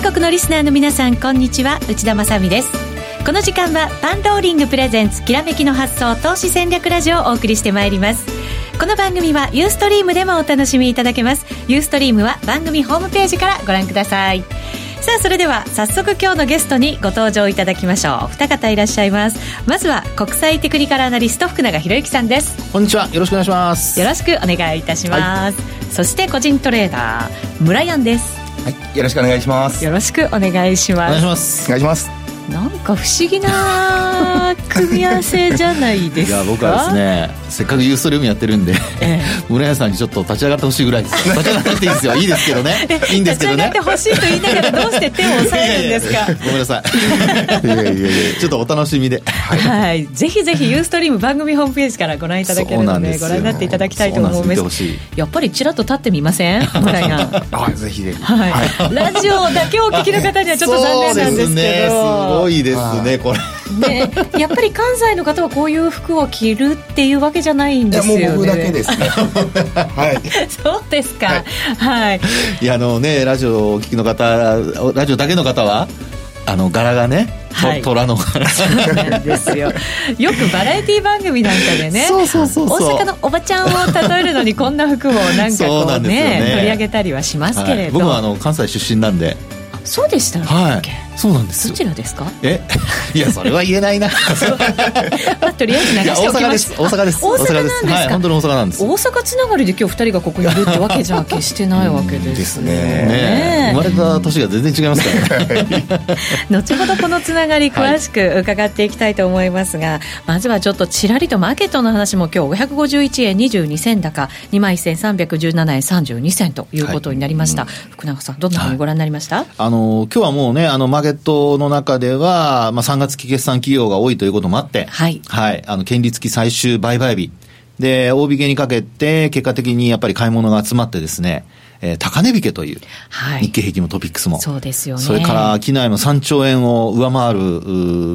全国のリスナーの皆さんこんにちは。内田まさです。この時間はパンローリングプレゼンツきらめきの発想投資戦略ラジオをお送りしてまいります。この番組はユーストリームでもお楽しみいただけます。ユーストリームは番組ホームページからご覧ください。さあそれでは早速今日のゲストにご登場いただきましょう。二方いらっしゃいます。まずは国際テクニカルアナリスト福永博之さんです。こんにちは。よろしくお願いします。よろしくお願いいたします、はい、そして個人トレーダー村山ですはい。よろしくお願いします。よろしくお願いします。お願いします。お願いします。なんか不思議な組み合わせじゃないですか？いや僕はですねせっかくユーストリームやってるんで、ええ、村屋さんにちょっと立ち上がってほしいぐらいです。立ち上がっていいですよ。いいですけどね。いいんですけどね。立ち上がってほしいと言いながらどうして手を押さえるんですか？ごめんなさい。いやいやいやちょっとお楽しみで。はい、はい、ぜひぜひユーストリーム番組ホームページからご覧いただけるのでご覧になっていただきたいと思います。やっぱりちらっと立ってみません？村屋はいぜひぜひ、はい、ラジオだけをお聞きの方にはちょっと残念なんですけど。す,、ね、すごいですねこれね、やっぱり関西の方はこういう服を着るっていうわけじゃないんですよね。もう僕だけですね。はい。そうですか。はい。いやあのねラジオをお聞きの方、ラジオだけの方は。あの柄がね、はい、虎の柄ですよよくバラエティ番組なんかでね大阪のおばちゃんを例えるのにこんな服をなんかこうねね取り上げたりはしますけれど、はい、僕はあの関西出身なんでそうでしたっけ、はいそうなんですどちらですか？え？いやそれは言えないな。まあ、とりあえず流しておきまし大阪です。大阪ですはい本当に大阪なんです。大阪つながりで今日二人がここにいるってわけじゃ決してないわけですね。ね。生まれた年が全然違いますからね。後ほどこのつながり詳しく伺っていきたいと思いますが、はい、まずはちょっとちらりとマーケットの話も今日。551円22銭高。2万1317円32銭ということになりました、福永さんどんなふうにご覧になりました、はい、あの今日はもうねあのマーケケットの中では、まあ、3月期決算企業が多いということもあって、はい。はい。あの、権利付き最終売買日。で、大引けにかけて、結果的にやっぱり買い物が集まってですね、えー、高値引けという、はい、日経平均もトピックスも。そうですよね。それから、機内も3兆円を上回る、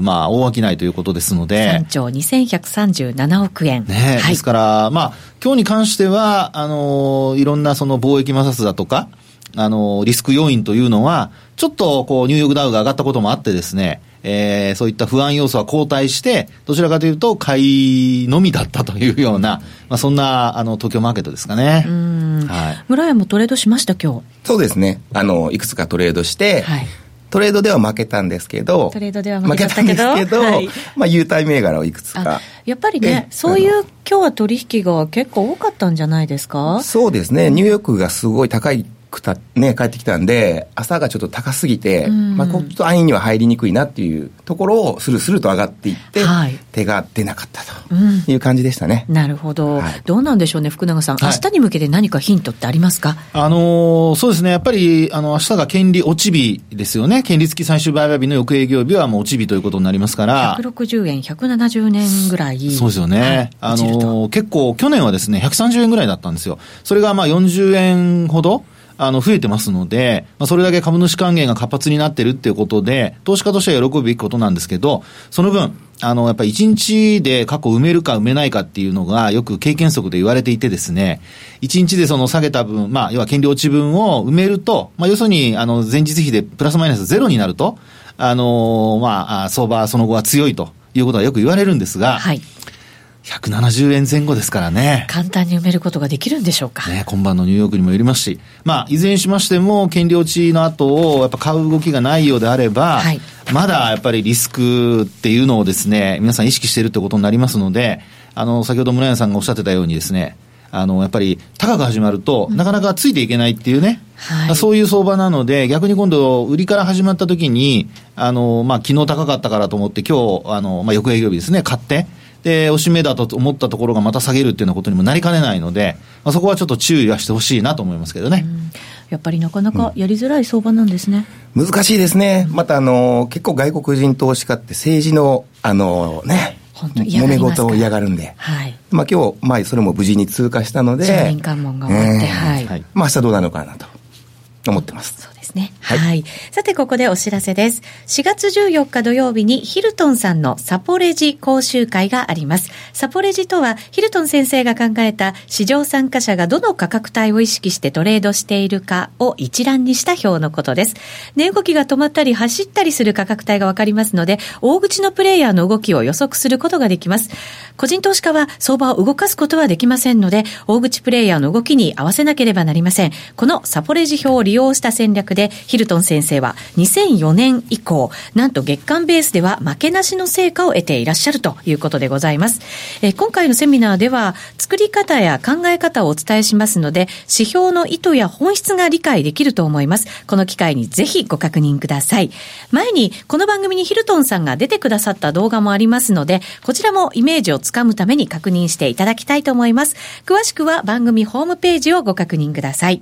まあ、大商いということですので。3兆2137億円。ね、はい、ですから、まあ、今日に関しては、あの、いろんなその貿易摩擦だとか、あの、リスク要因というのは、ちょっとこう、ニューヨークダウが上がったこともあってですね、えー、そういった不安要素は後退して、どちらかというと、買いのみだったというような、まあ、そんな、あの、東京マーケットですかね。はい。村山もトレードしました、今日。そうですね。あの、いくつかトレードして、はい。トレードでは負けたんですけど、トレードでは負けたんですけど、はい、まあ、優待銘柄をいくつか。やっぱりね、そういう今日は取引が結構多かったんじゃないですか？そうですね。ニューヨークがすごい高いくた、ね、帰ってきたんで、朝がちょっと高すぎて、うん、まあ、ちょっと安易には入りにくいなっていうところを、スルスルと上がっていって、はい、手が出なかったという感じでしたね。うん、なるほど、はい、どうなんでしょうね、福永さん、明日に向けて何かヒントってありますか、あのー、そうですね、やっぱり、あの、明日が権利落ち日ですよね。権利付き最終売買日の翌営業日はもう落ち日ということになりますから。160円、170年ぐらい。そうですよね。はい、あのー、結構、去年はですね、130円ぐらいだったんですよ。それがまあ40円ほど、あの、増えてますので、まあ、それだけ株主還元が活発になってるっていうことで、投資家としては喜ぶべきことなんですけど、その分、あの、やっぱり1日で過去埋めるか埋めないかっていうのがよく経験則で言われていてですね、1日でその下げた分、まあ、要は権利落ち分を埋めると、まあ、要するに、あの、前日比でプラスマイナスゼロになると、あの、まあ、相場その後は強いということはよく言われるんですが、はい。170円前後ですからね。簡単に埋めることができるんでしょうか？ね、今晩のニューヨークにもよりますし、まあ、いずれにしましても、権利落ちの後を、やっぱ買う動きがないようであれば、はい、まだやっぱりリスクっていうのをですね、皆さん意識しているってことになりますので、あの、先ほど村屋さんがおっしゃってたようにですね、あの、やっぱり高く始まると、なかなかついていけないっていうね、はい、そういう相場なので、逆に今度、売りから始まった時に、あの、まあ、昨日高かったからと思って、今日、あの、まあ、翌営業日ですね、買って、で、おしめだと思ったところがまた下げるっていうようなことにもなりかねないので、まあ、そこはちょっと注意はしてほしいなと思いますけどね。やっぱりなかなかやりづらい相場なんですね。うん、難しいですね。また、あの、結構外国人投資家って政治の、あのね、揉め事を嫌がるんで、はい、まあ今日、まあそれも無事に通過したので、関門が終わって、えー、はい。まあ明日どうなのかなと思ってます。ですね。はい、はい。さて、ここでお知らせです。4月14日土曜日にヒルトンさんのサポレジ講習会があります。サポレジとは、ヒルトン先生が考えた市場参加者がどの価格帯を意識してトレードしているかを一覧にした表のことです。値動きが止まったり走ったりする価格帯がわかりますので、大口のプレイヤーの動きを予測することができます。個人投資家は相場を動かすことはできませんので、大口プレイヤーの動きに合わせなければなりません。このサポレジ表を利用した戦略で、ヒルトン先生は2004年以降、なんと月間ベースでは負けなしの成果を得ていらっしゃるということでございます。え今回のセミナーでは、作り方や考え方をお伝えしますので、指標の意図や本質が理解できると思います。この機会にぜひご確認ください。前に、この番組にヒルトンさんが出てくださった動画もありますので、こちらもイメージをつかむために確認していただきたいと思います。詳しくは番組ホームページをご確認ください。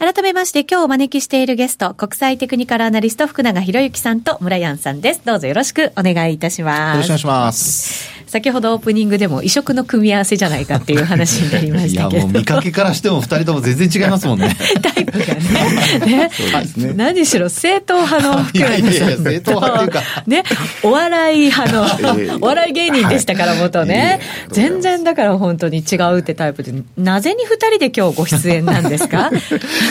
改めまして今日お招きしているゲスト、国際テクニカルアナリスト福永博之さんと村山さんです。どうぞよろしくお願いいたします。よろしくお願いします。先ほどオープニングでも異色の組み合わせじゃないかっていう話になりましたけど。いや、もう見かけからしても二人とも全然違いますもんね。タイプがね。ねね何しろ正統派の福永さんと。いやいや正統派っていうか。ね、お笑い派の、お笑い芸人でしたから、元ね。全然だから本当に違うってタイプで、なぜに二人で今日ご出演なんですか？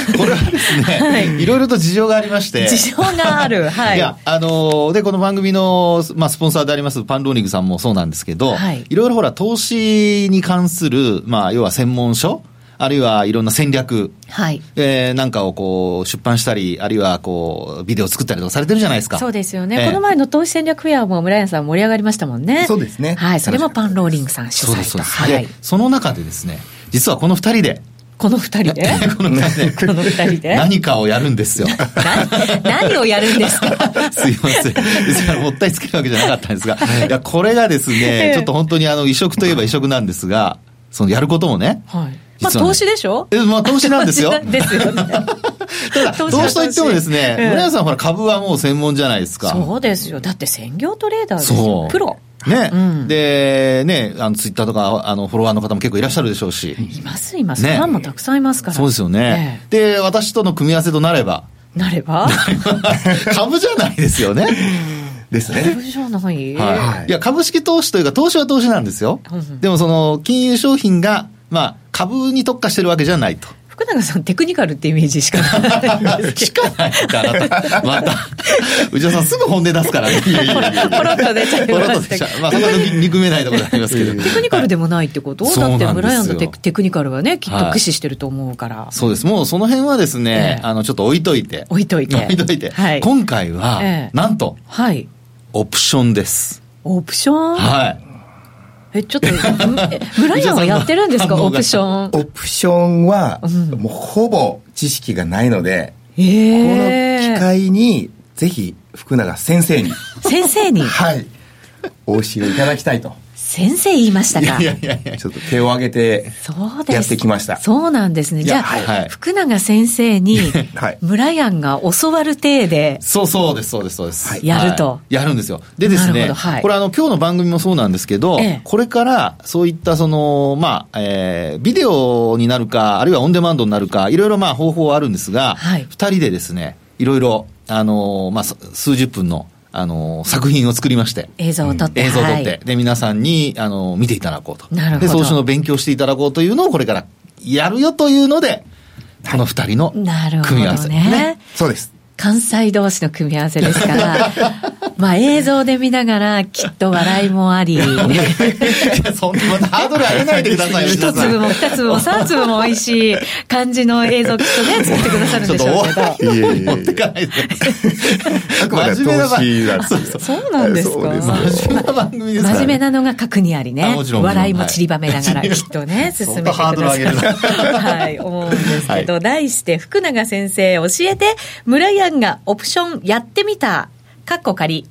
これはですね、はい、いろいろと事情がありまして。事情がある。はい。いや、あの、で、この番組の、まあ、スポンサーでありますパンローニングさんもそうなんですけど、はい、いろいろほら、投資に関する、まあ、要は専門書あるいはいろんな戦略、はい、えー、なんかをこう出版したり、あるいはこうビデオ作ったりとかされてるじゃないですか。そうですよね。えー、この前の投資戦略フェアも村山さん盛り上がりましたもんね。そうですね。はい。それもパンローリングさん主催と。そ。はい、その中でですね、実はこの二人で、この二人で？この二人で。この二人で？何かをやるんですよ。何をやるんですか？すいません。もったいつけるわけじゃなかったんですが、いや、これがですね、ちょっと本当にあの、移植といえば移植なんですが、そのやることもね、はい。まあ、投資でしょ？え、まあ、投資なんですよ。ですよね。ただ、投資といってもですね、村屋さんほら株はもう専門じゃないですか。そうですよ。だって専業トレーダーですよ。プロ。ね、うん、で、ね、あの、ツイッターとか、あの、フォロワーの方も結構いらっしゃるでしょうし。います、います。ね、ファンもたくさんいますから。そうですよね。で、私との組み合わせとなれば。なれば？株じゃないですよね。ですね。株じゃない、はい。いや、株式投資というか、投資は投資なんですよ。でも、その、金融商品が、まあ、株に特化してるわけじゃないと。福永さん、テクニカルってイメージしかないしかないかなまた、内田さん、すぐ本音出すからね。ポロッと出ちゃいましたまあ、そんな憎めないところありますけど。テクニカルでもないってこと？だって、ブライアンのテクニカルはね、きっと駆使してると思うから。そうです。もうその辺はですね、あの、ちょっと置いといて。置いといて。置いといて。今回は、なんと、はい。オプションです。オプション？はい。え、ちょっと、村山はやってるんですか、オプション。オプションは、もうほぼ知識がないので、えー、この機会に、ぜひ、福永先生に。先生に？はい。お教えいただきたいと。先生言いましたか？いやいやいや、ちょっと手を挙げて、やってきました。そうなんですね。じゃあ、はい、福永先生に、村やんが教わる体で、そうそうです、そうです、そうです。やると、やるんですよ。でですね、これあの、今日の番組もそうなんですけど、これからそういったその、まあ、えー、ビデオになるか、あるいはオンデマンドになるか、いろいろまあ方法はあるんですが、二、人でですね、いろいろ、あのまあ、数十分のあの、作品を作りまして。映像を撮って。映像を撮って。はい、で、皆さんに、あの、見ていただこうと。なるほど。で、創始の勉強していただこうというのをこれからやるよというので、この二人の組み合わせ。ね。ねそうです。関西同士の組み合わせですから、まあ映像で見ながらきっと笑いもあり。そんなハードル上げないでくださいよ、一粒も二粒も三粒も美味しい感じの映像きっとね、作ってくださるんでしょうけど。持ってかないで。真面目な番組そうなんですか真面目な番組です真面目なのが核にありね。笑いも散りばめながらきっとね、進めてくださる。はい、思うんですけど、題して福永先生教えて、村屋んがオプションやってみた。かっこ仮。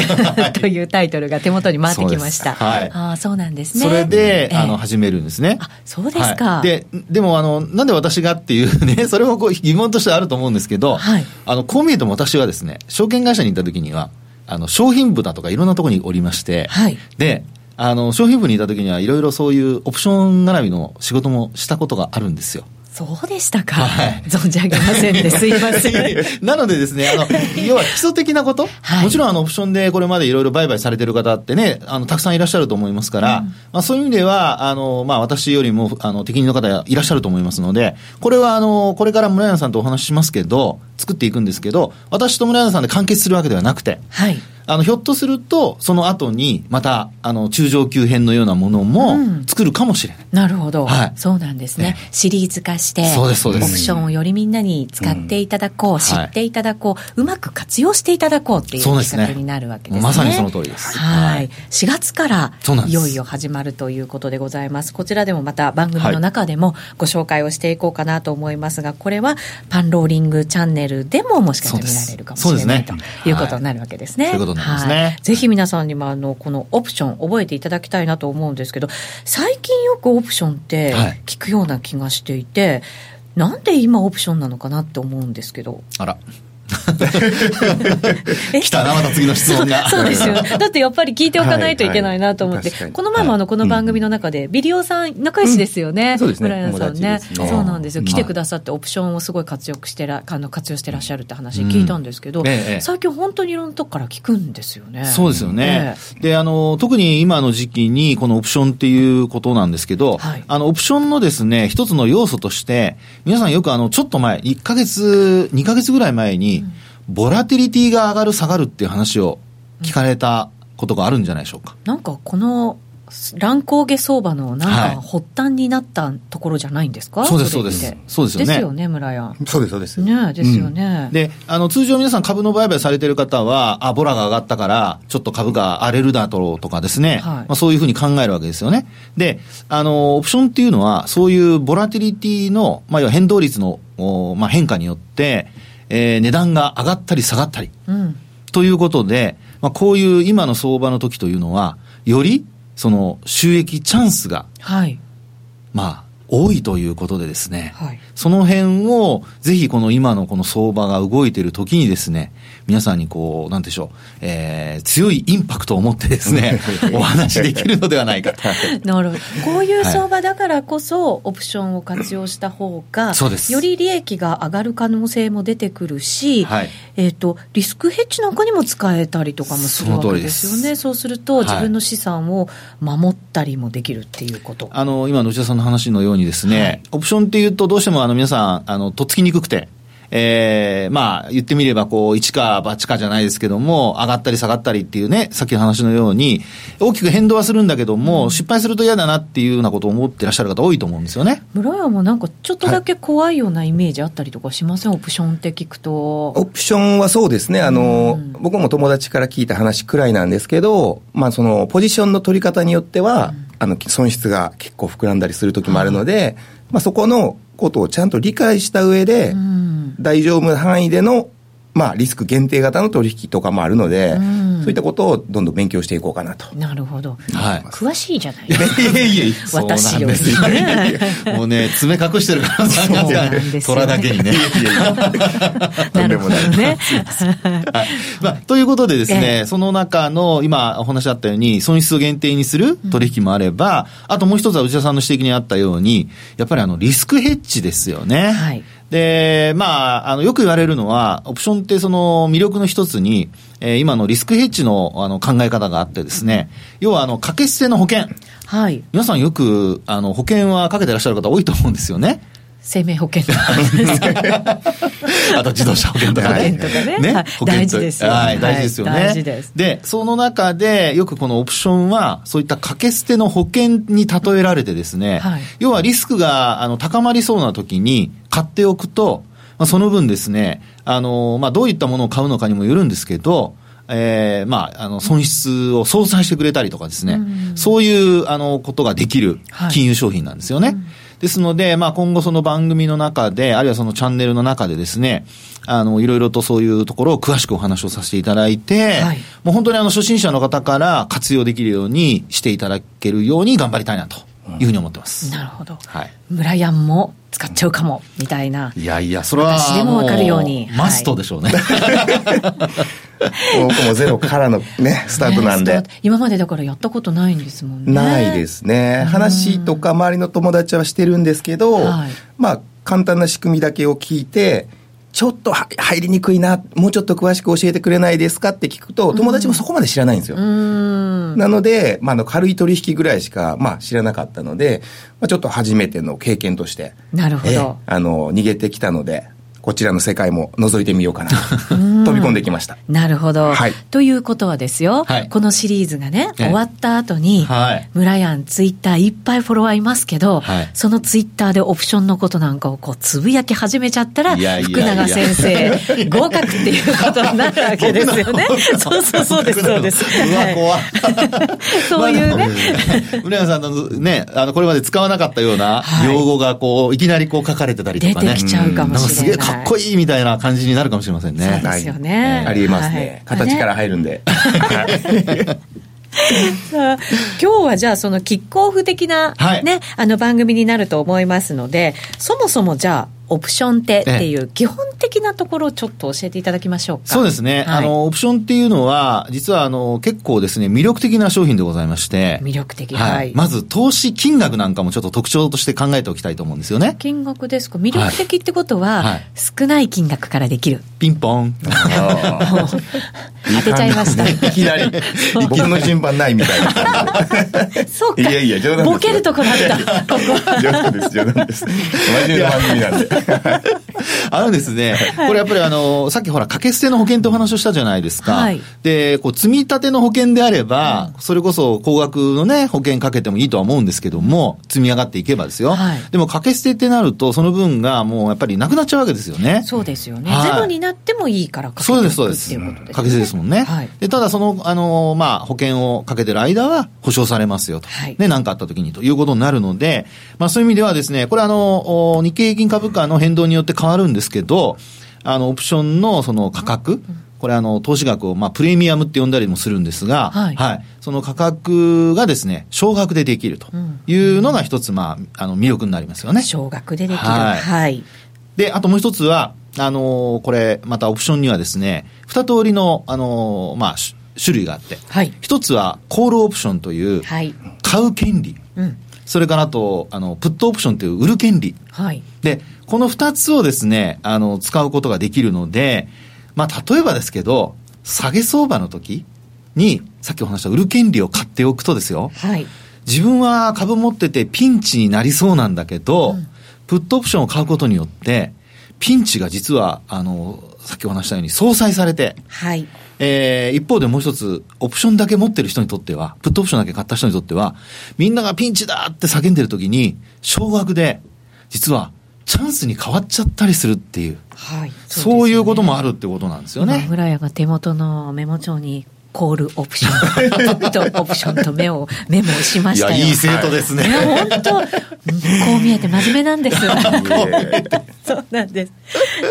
というタイトルが手元に回ってきました。はい、ああ、そうなんですね。それで、えー、あの、始めるんですね。あ、そうですか。はい、で、でも、あの、なんで私がっていうね、それもこう疑問としてあると思うんですけど、はい、あの、こう見えても私はですね、証券会社に行った時には、あの、商品部だとかいろんなところにおりまして、はい、で、あの、商品部にいた時にはいろいろそういうオプション並びの仕事もしたことがあるんですよ。そうでしたか？はい、存じ上げませんね。すいません。なのでですね、あの、要は基礎的なこと、はい、もちろんあの、オプションでこれまでいろいろ売買されてる方ってね、あの、たくさんいらっしゃると思いますから、うん、まあそういう意味では、あの、まあ私よりも、あの、適任の方いらっしゃると思いますので、これはあの、これから村山さんとお話ししますけど、作っていくんですけど、私と村山さんで完結するわけではなくて、はい。あの、ひょっとすると、その後に、また、あの、中上級編のようなものも作るかもしれない。うん、なるほど。はい。そうなんですね。シリーズ化して、そうです、そうです。オプションをよりみんなに使っていただこう、うん、知っていただこう、うまく活用していただこうっていう企画になるわけですね。まさにその通りです。はい。4月からいよいよ始まるということでございます。こちらでもまた番組の中でもご紹介をしていこうかなと思いますが、これはパンローリングチャンネルでももしかしたら見られるかもしれない、ね、ということになるわけですね。そういすね。はい、ぜひ皆さんにもあのこのオプション覚えていただきたいなと思うんですけど最近よくオプションって聞くような気がしていて、はい、なんで今オプションなのかなって思うんですけど。あら来たな、また次の質問が。そうですよ。だってやっぱり聞いておかないといけないなと思って、はいはい、この前もあの、この番組の中で、ビリオさん、仲良しですよね。うん、そうですね。村さんね。そうなんですよ。来てくださってオプションをすごい活用してら、あの活用してらっしゃるって話聞いたんですけど、うんええ、最近本当にいろんなとこから聞くんですよね。そうですよね。え、で、あの、特に今の時期にこのオプションっていうことなんですけど、はい、あの、オプションのですね、一つの要素として、皆さんよくあの、ちょっと前、1ヶ月、2ヶ月ぐらい前に、うんボラティリティが上がる下がるっていう話を聞かれたことがあるんじゃないでしょうか。なんかこの乱高下相場のなんか発端になったところじゃないんですか、はい、そうです、そうです。そうですよね。ですよね、村屋。そうです、そうです。ねですよね、うん、で、あの、通常皆さん株の売買されてる方は、あ、ボラが上がったから、ちょっと株が荒れるだろうとかですね、はい、まあそういうふうに考えるわけですよね。で、あの、オプションっていうのは、そういうボラティリティの、まあ、要は変動率の、まあ、変化によって、えー、値段が上がったり下がったり、うん、ということで、まあ、こういう今の相場の時というのは、よりその収益チャンスが、はい、まあ、多いということでですね、はい、その辺をぜひこの今のこの相場が動いている時にですね、皆さんにこう、なんでしょう、えー、強いインパクトを持ってですね、お話できるのではないかと。なるほど。こういう相場だからこそ、オプションを活用した方が、そうです。より利益が上がる可能性も出てくるし、はい、えっ、ー、と、リスクヘッジなんかにも使えたりとかもするわけですよね。そうすると、自分の資産を守ったりもできるっていうこと。はい、あの、今の内田さんの話のようにですね、はい、オプションっていうと、どうしてもあの皆さん、あの、とっつきにくくて、えー、まあ、言ってみれば、こう、一か八かじゃないですけども、上がったり下がったりっていうね、さっきの話のように、大きく変動はするんだけども、うん、失敗すると嫌だなっていうようなことを思ってらっしゃる方多いと思うんですよね。村屋もなんか、ちょっとだけ怖いようなイメージあったりとかしません、はい、オプションって聞くと。オプションはそうですね、あの、うん、僕も友達から聞いた話くらいなんですけど、まあ、その、ポジションの取り方によっては、うん、あの、損失が結構膨らんだりする時もあるので、まあ、そこのことをちゃんと理解した上で、大丈夫な範囲でのまあ、リスク限定型の取引とかもあるので、うん、そういったことをどんどん勉強していこうかなと。なるほど。はい。詳しいじゃないですか。いやいやいや、私より。もうね、爪隠してるから、そうなんです虎だけにね。なるほどね。まあ、ということでですね、その中の、今お話あったように、損失を限定にする取引もあれば、あともう一つは内田さんの指摘にあったように、やっぱりあの、リスクヘッジですよね。はい。で、まあ、あの、よく言われるのは、オプションってその魅力の一つに、えー、今のリスクヘッジのあの考え方があってですね、要はあの、掛け捨ての保険。はい。皆さんよく、あの、保険はかけてらっしゃる方多いと思うんですよね。生命保険とか あと自動車保険とかね。とかね。ね大事ですよ、はい。大事ですよね。大事です。で、その中で、よくこのオプションは、そういった掛け捨ての保険に例えられてですね、はい、要はリスクがあの高まりそうな時に買っておくと、まあ、その分ですね、あの、まあ、どういったものを買うのかにもよるんですけど、えー、まあ、あの、損失を相殺してくれたりとかですね、うん、そういう、あの、ことができる金融商品なんですよね。はいうんですので、まあ、今後その番組の中で、あるいはそのチャンネルの中でですね、あの、いろいろとそういうところを詳しくお話をさせていただいて、はい、もう本当にあの、初心者の方から活用できるようにしていただけるように頑張りたいなというふうに思ってます。うん、なるほど。はい。村ヤンも使っちゃうかも、みたいな。いやいや、それは。私でもわかるように。マストでしょうね。僕もゼロからのね、スタートなんで。今までだからやったことないんですもんね。ないですね。話とか周りの友達はしてるんですけど、はい、まあ、簡単な仕組みだけを聞いて、ちょっと入りにくいな、もうちょっと詳しく教えてくれないですかって聞くと、友達もそこまで知らないんですよ。なので、まあ、の軽い取引ぐらいしか、まあ、知らなかったので、まあ、ちょっと初めての経験として、なるほど。あの、逃げてきたので、こちらの世界も覗いてみようかな飛び込んできました。なるほど、はい。ということはですよ、はい、このシリーズがね、終わった後に、はい、村やんツイッターいっぱいフォロワーいますけど、はい、そのツイッターでオプションのことなんかをこうつぶやき始めちゃったら、福永先生、合格っていうことになるわけですよね。そうそうそうです、そうです。うわ、怖 そういうね。村山さんのね、あの、これまで使わなかったような用語がこう、いきなりこう書かれてたりとかね。出てきちゃうかもしれない。かっこいいみたいな感じになるかもしれませんね。そうですよね。ありえますね。形から入るんで。さあ今日はじゃあそのキックオフ的なね、はい、あの番組になると思いますのでそもそもじゃあオプションってっていう基本的なところをちょっと教えていただきましょうか。そうですね。はい、あの、オプションっていうのは、実はあの、結構ですね、魅力的な商品でございまして。魅力的。はい。まず、投資金額なんかもちょっと特徴として考えておきたいと思うんですよね。金額ですか魅力的ってことは、はい、少ない金額からできる。ピンポン。当てちゃいました。いきなり、僕の順番ないみたいな。そうか。いやいや、冗談ボケるとこだった。こ こ冗談です、冗談です。真面目な番組なんで。あのですね、これやっぱりあの、さっきほら、掛け捨ての保険ってお話をしたじゃないですか。はい、で、こう、積み立ての保険であれば、それこそ高額のね、保険かけてもいいとは思うんですけども、積み上がっていけばですよ。はい、でも、掛け捨てってなると、その分がもうやっぱりなくなっちゃうわけですよね。そうですよね。ゼロになってもいいからかけそうです、そうです。掛け捨てですもんね。はい、でただ、その、あの、まあ、保険をかけてる間は保証されますよと。はい、ね、何かあった時にということになるので、まあ、そういう意味ではですね、これあの、日経平均株価の変動によって変わるんですけど、あの、オプションのその価格、これあの、投資額を、まあ、プレミアムって呼んだりもするんですが、はい、はい。その価格がですね、少額でできるというのが一つ、まあ、あの、魅力になりますよね。少額でできる。はい。はい、で、あともう一つは、あのこれ、またオプションにはですね、二通りの、あのまあ、種類があって、はい。一つは、コールオプションという、はい。買う権利。うん。それからあと、あの、プットオプションという売る権利。はい。で、この二つをですね、あの、使うことができるので、まあ、例えばですけど、下げ相場の時に、さっきお話した売る権利を買っておくとですよ。はい。自分は株持っててピンチになりそうなんだけど、うん、プットオプションを買うことによって、ピンチが実は、あの、さっきお話したように相殺されて、はい。えー、一方でもう一つ、オプションだけ持ってる人にとっては、プットオプションだけ買った人にとっては、みんながピンチだって叫んでる時に、少額で、実は、チャンスに変わっちゃったりするっていう。はい。そう、ね,、いうこともあるってことなんですよね。村屋が手元のメモ帳にコールオプション とオプションと目をメモしましたよ。いや、いい生徒ですね。本当こう見えて真面目なんです。そうなんです。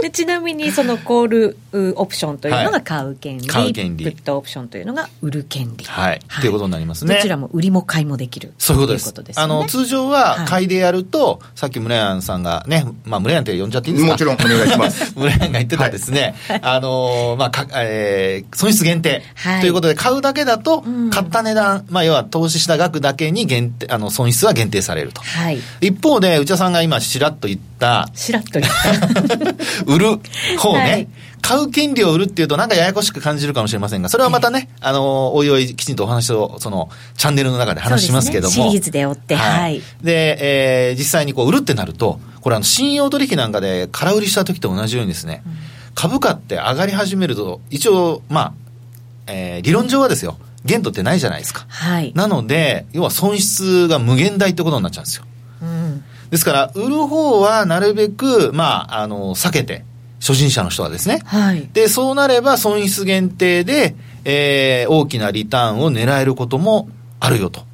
でちなみに、そのコールオプションというのが買う権利、はい、権利プットオプションというのが売る権利。はい。はい、いうことになりますね。どちらも売りも買いもできる。そういうことです。ですね、あの、通常は買いでやると、はい、さっき村山さんがね、まあ、村山って呼んじゃっていいですか？もちろん、お願いします。村山が言ってたですね、あのまあ、か、えー、損失限定ということで、買うだけだと、買った値段、まあ、要は投資した額だけに限定、あの、損失は限定されると。はい。一方で、内田さんが今、しらっと言った、しらっと言った。売る方ね。はい買う権利を売るっていうとなんかややこしく感じるかもしれませんが、それはまたね、あの、おいおいきちんとお話を、その、チャンネルの中で話しますけども。ね、シリーズで追って、はい。で、えー、実際にこう売るってなると、これあの、信用取引なんかで空売りした時と同じようにですね、うん、株価って上がり始めると、一応、まあ、えー、理論上はですよ、限度ってないじゃないですか。はい。なので、要は損失が無限大ってことになっちゃうんですよ。うん。ですから、売る方はなるべく、まあ、あの、避けて、初心者の人はですね。はい。で、そうなれば損失限定で、えー、大きなリターンを狙えることもあるよと。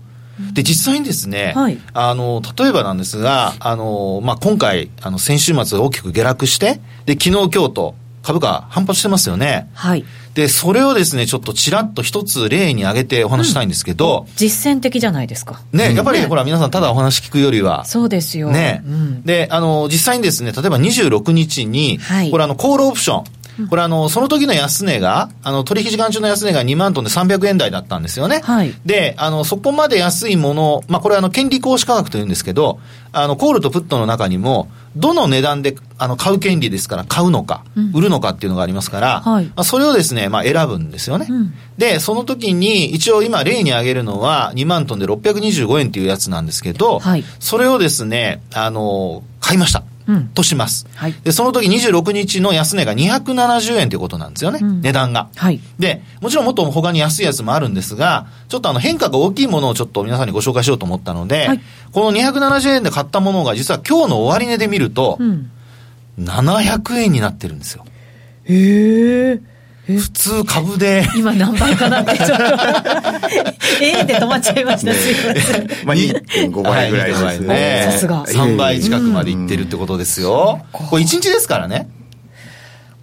で、実際にですね、はい、あの、例えばなんですが、あの、まあ、今回、あの、先週末大きく下落して、で、昨日、今日と株価反発してますよね。はい。で、それをですね、ちょっとちらっと一つ例に挙げてお話したいんですけど、うん、実践的じゃないですか。ね、やっぱり、ね、ほら、皆さんただお話聞くよりは。そうですよ。ね。うん、で、あの、実際にですね、例えば26日に、はい、これあの、コールオプション、これあの、その時の安値が、あの、取引時間中の安値が2万トンで300円台だったんですよね。はい、で、あの、そこまで安いもの、まあ、これあの、権利行使価格というんですけど、あの、コールとプットの中にも、どの値段で、あの、買う権利ですから、買うのか、うん、売るのかっていうのがありますから、はい、まあ、それをですね、まあ、選ぶんですよね。うん、で、その時に、一応今例に挙げるのは、2万トンで625円っていうやつなんですけど、はい、それをですね、あの、買いました。とします、はい、で、その時26日の安値が270円ということなんですよね、うん、値段が、はい。で、もちろんもっと他に安いやつもあるんですが、ちょっとあの変化が大きいものをちょっと皆さんにご紹介しようと思ったので、はい、この270円で買ったものが実は今日の終値で見ると、うん、700円になってるんですよ。へえ。普通株で。今何倍かなってちょっと。ええで止まっちゃいました。すいません。まあ2.5倍ぐらいですね。さすが。3倍近くまでいってるってことですよ。これ1日ですからね。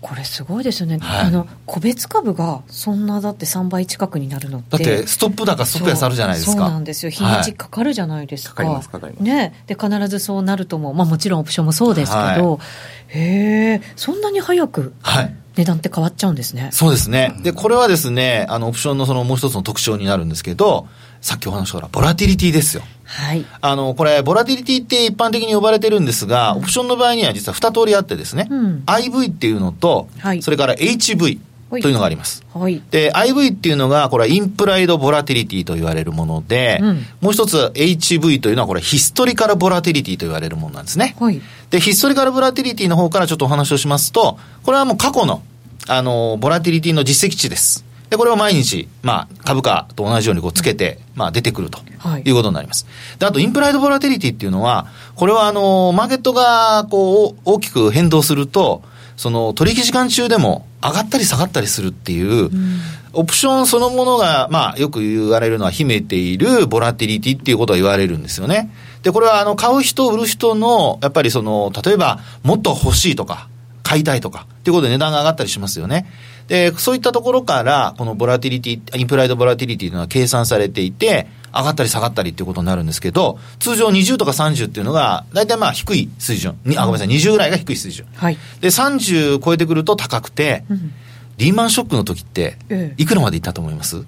これすごいですよね、はい、あの個別株がそんなだって3倍近くになるのって。だってストップ高ストップ安あるじゃないですか。そうなんですよ。日にちかかるじゃないですか、はい、かかりますかかります。ね。で必ずそうなると思う。まあもちろんオプションもそうですけど、はい、へえそんなに早くはい値段って変わっちゃうんですね。そうですね。で、これはですね、あの、オプションのそのもう一つの特徴になるんですけど、さっきお話したボラティリティですよ。はい。あの、これ、ボラティリティって一般的に呼ばれてるんですが、オプションの場合には実は二通りあってですね、うん、IV っていうのと、はい、それから HV。というのがあります。はい、で、IV っていうのが、これはインプライドボラティリティと言われるもので、うん、もう一つ HV というのは、これヒストリカルボラティリティと言われるものなんですね。はい、で、ヒストリカルボラティリティの方からちょっとお話をしますと、これはもう過去のあの、ボラティリティの実績値です。で、これを毎日、まあ、株価と同じようにこうつけて、まあ、出てくるということになります。で、あと、インプライドボラティリティっていうのは、これは、あの、マーケットが、こう、大きく変動すると、その、取引時間中でも上がったり下がったりするっていう、うん、オプションそのものが、まあ、よく言われるのは秘めているボラティリティっていうことが言われるんですよね。で、これは、あの、買う人、売る人の、やっぱりその、例えば、もっと欲しいとか、買いたいとか、っていうことで値段が上がったりしますよね。で、そういったところから、このボラティリティ、インプライドボラティリティというのは計算されていて、上がったり下がったりっていうことになるんですけど、通常20とか30っていうのが、大体まあ低い水準。あ、ごめんなさい、20ぐらいが低い水準。はい。で、30超えてくると高くて、うん、リーマンショックの時って、いくらまでいったと思います、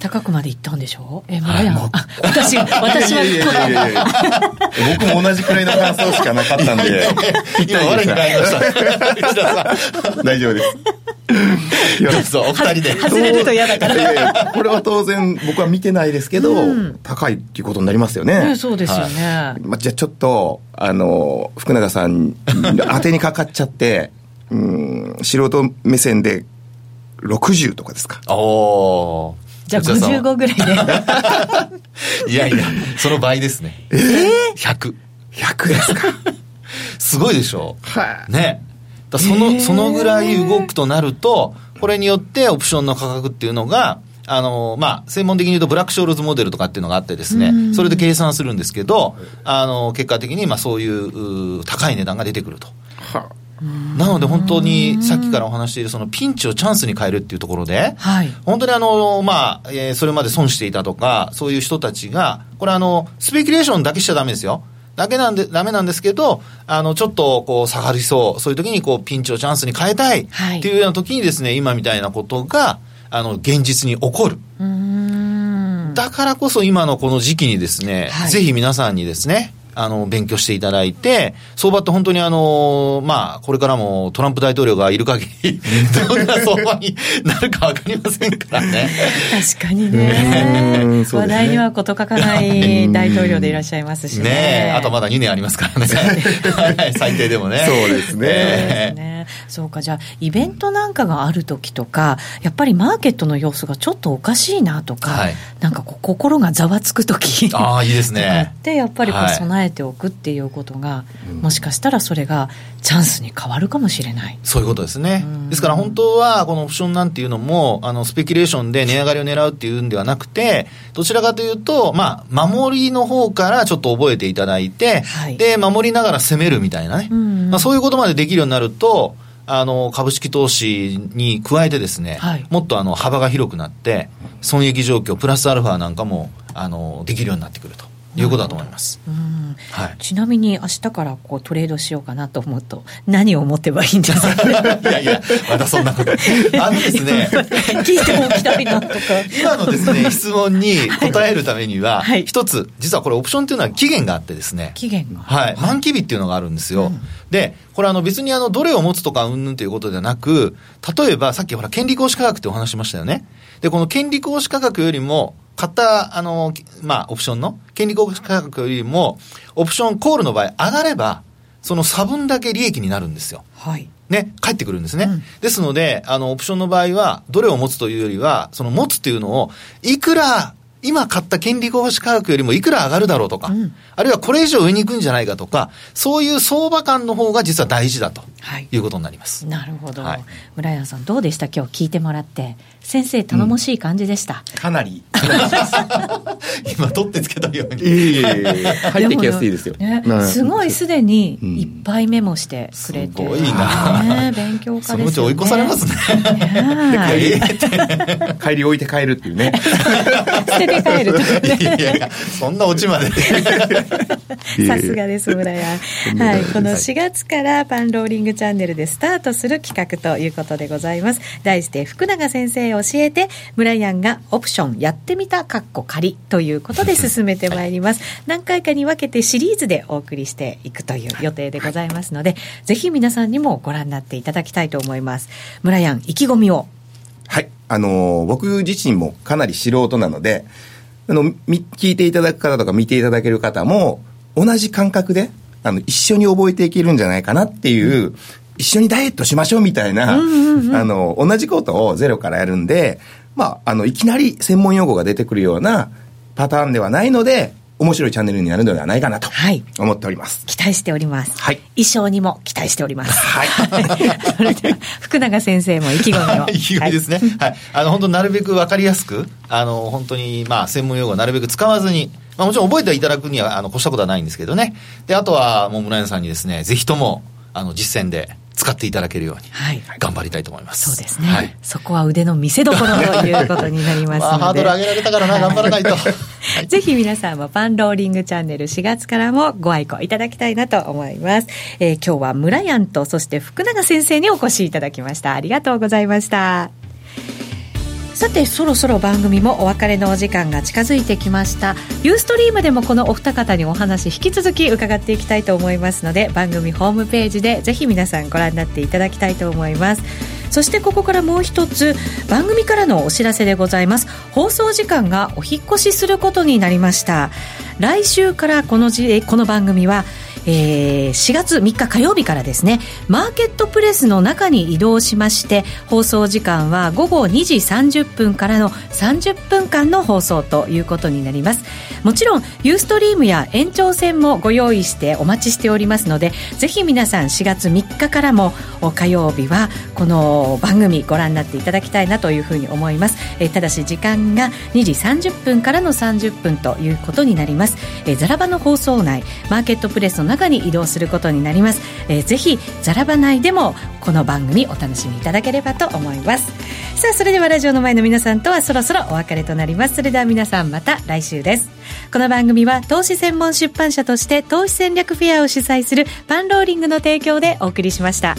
高くまで行ったんでしょ？え、まだやん。私、私は。いやいやいや僕も同じくらいの感想しかなかったんで。今、我に返りました。大丈夫です。いや、そう、お二人で。外れると嫌だから。いやいや、これは当然僕は見てないですけど、うん、高いっていうことになりますよね。ねそうですよね。はい、まあ、じゃあちょっと、あの、福永さん、当てにかかっちゃって、うん、素人目線で60とかですか？おじゃあ55ぐらいで。いやいや、その倍ですね。ええー、100。100ですか？すごいでしょう。はい。ね。だその、そのぐらい動くとなると、これによってオプションの価格っていうのが、あの、まあ、専門的に言うとブラックショールズモデルとかっていうのがあってですね、それで計算するんですけど、あの、結果的に、まあ、そういう高い値段が出てくると。はあなので本当にさっきからお話しているそのピンチをチャンスに変えるっていうところで、はい、本当にあの、まあ、えー、それまで損していたとか、そういう人たちが、これあの、スペキュレーションだけしちゃダメですよ。だけなんで、ダメなんですけど、あの、ちょっと、こう、下がりそう。そういう時に、こう、ピンチをチャンスに変えたい。っていうような時にですね、今みたいなことが、あの、現実に起こる。だからこそ今のこの時期にですね、はい、ぜひ皆さんにですね、あの、勉強していただいて、相場って本当にあの、まあ、これからもトランプ大統領がいる限り、どんな相場になるかわかりませんからね。確かにね。ね話題には事欠かない大統領でいらっしゃいますしね。ねあとまだ2年ありますからね。最低でもね。そうですね。えーそうか、じゃあ、イベントなんかがある時とか、やっぱりマーケットの様子がちょっとおかしいなとか、はい、なんかこう、心がざわつく時ああ、いいですね。で、やっぱりこう、備えておくっていうことが、はい、もしかしたらそれがチャンスに変わるかもしれない。そういうことですね。ですから本当は、このオプションなんていうのも、あの、スペキュレーションで値上がりを狙うっていうんではなくて、どちらかというと、まあ、守りの方からちょっと覚えていただいて、はい、で、守りながら攻めるみたいなね。まあ、そういうことまでできるようになると、あの株式投資に加えてですね、はい、もっとあの幅が広くなって損益状況プラスアルファなんかもあのできるようになってくるということだと思います。はい、ちなみに明日からこうトレードしようかなと思うと何を持てばいいんですか？いやいやまたそんなこと。あのですね。聞いておきたいなとか。今のですね質問に答えるためには、はい、一つ実はこれオプションっていうのは期限があってですね。期限が。はい。満期日っていうのがあるんですよ、うん、でこれあの別にあのどれを持つとかうんぬんということではなく例えばさっきほら権利行使価格ってお話しましたよね。でこの権利行使価格よりも買った、あの、まあ、オプションの、権利価格よりも、オプションコールの場合上がれば、その差分だけ利益になるんですよ。はい。ね、返ってくるんですね。うん、ですので、あの、オプションの場合は、どれを持つというよりは、その持つっていうのを、いくら今買った権利行使価格よりもいくら上がるだろうとか、うん、あるいはこれ以上上に行くんじゃないかとか、そういう相場感の方が実は大事だということになります。なるほど、はい、村山さんどうでした？今日聞いてもらって。先生頼もしい感じでした、うん、かなり。今取ってつけたように。いえ入ってきやすいですよ、ね、すごいすでにいっぱいメモしてくれて、すごいな、ね、勉強家です、ね、そのうち追い越されますね。帰り置いて帰るっていうね。捨てて帰るとね。いやいやそんなオチまで。さすがです村屋。はいこの4月からパンローリングチャンネルでスタートする企画ということでございます。題して福永先生教えて、ブライアンがオプションやってみた、かっこ仮ということで 進めてまいります。何回かに分けてシリーズでお送りしていくという予定でございますので、ぜひ皆さんにもご覧になっていただきたいと思います。ブライアン、意気込みを。はい。あのー、僕自身もかなり素人なので、あの、聞いていただく方とか見ていただける方も、同じ感覚で、あの、一緒に覚えていけるんじゃないかなっていう、一緒にダイエットしましょうみたいな、あの、同じことをゼロからやるんで、まあ、あの、いきなり専門用語が出てくるようなパターンではないので、面白いチャンネルになるのではないかなと思っております。はい、期待しております。はい。衣装にも期待しております。はい。それでは、福永先生も意気込みを。意気込みですね。はい。あの、本当なるべくわかりやすく、あの、本当に、まあ、専門用語をなるべく使わずに、まあ、もちろん覚えていただくには、あの、越したことはないんですけどね。で、あとは、もう村山さんにですね、ぜひとも、あの、実践で、使っていただけるように、頑張りたいと思います。そうですね、はい、そこは腕の見せ所ということになりますので。まあ、ハードル上げられたからな、頑張らないと。ぜひ皆さんもパンローリングチャンネル4月からもご愛顧いただきたいなと思います。えー、今日は村やんと、そして福永先生にお越しいただきました。ありがとうございました。さてそろそろ番組もお別れのお時間が近づいてきました。ユーストリームでもこのお二方にお話引き続き伺っていきたいと思いますので番組ホームページでぜひ皆さんご覧になっていただきたいと思います。そしてここからもう一つ番組からのお知らせでございます。放送時間がお引越しすることになりました。来週からこのじこの番組はえー、4月3日火曜日からですねマーケットプレスの中に移動しまして放送時間は午後2時30分からの30分間の放送ということになります。もちろんユーストリームや延長戦もご用意してお待ちしておりますのでぜひ皆さん4月3日からも火曜日はこの番組ご覧になっていただきたいなというふうに思います、えー、ただし時間が2時30分からの30分ということになります、えー、ザラバの放送内マーケットプレスの中に移動することになります、えー、ぜひザラバ内でもこの番組お楽しみいただければと思います。さあそれではラジオの前の皆さんとはそろそろお別れとなります。それでは皆さんまた来週です。この番組は投資専門出版社として投資戦略フェアを主催するパンローリングの提供でお送りしました。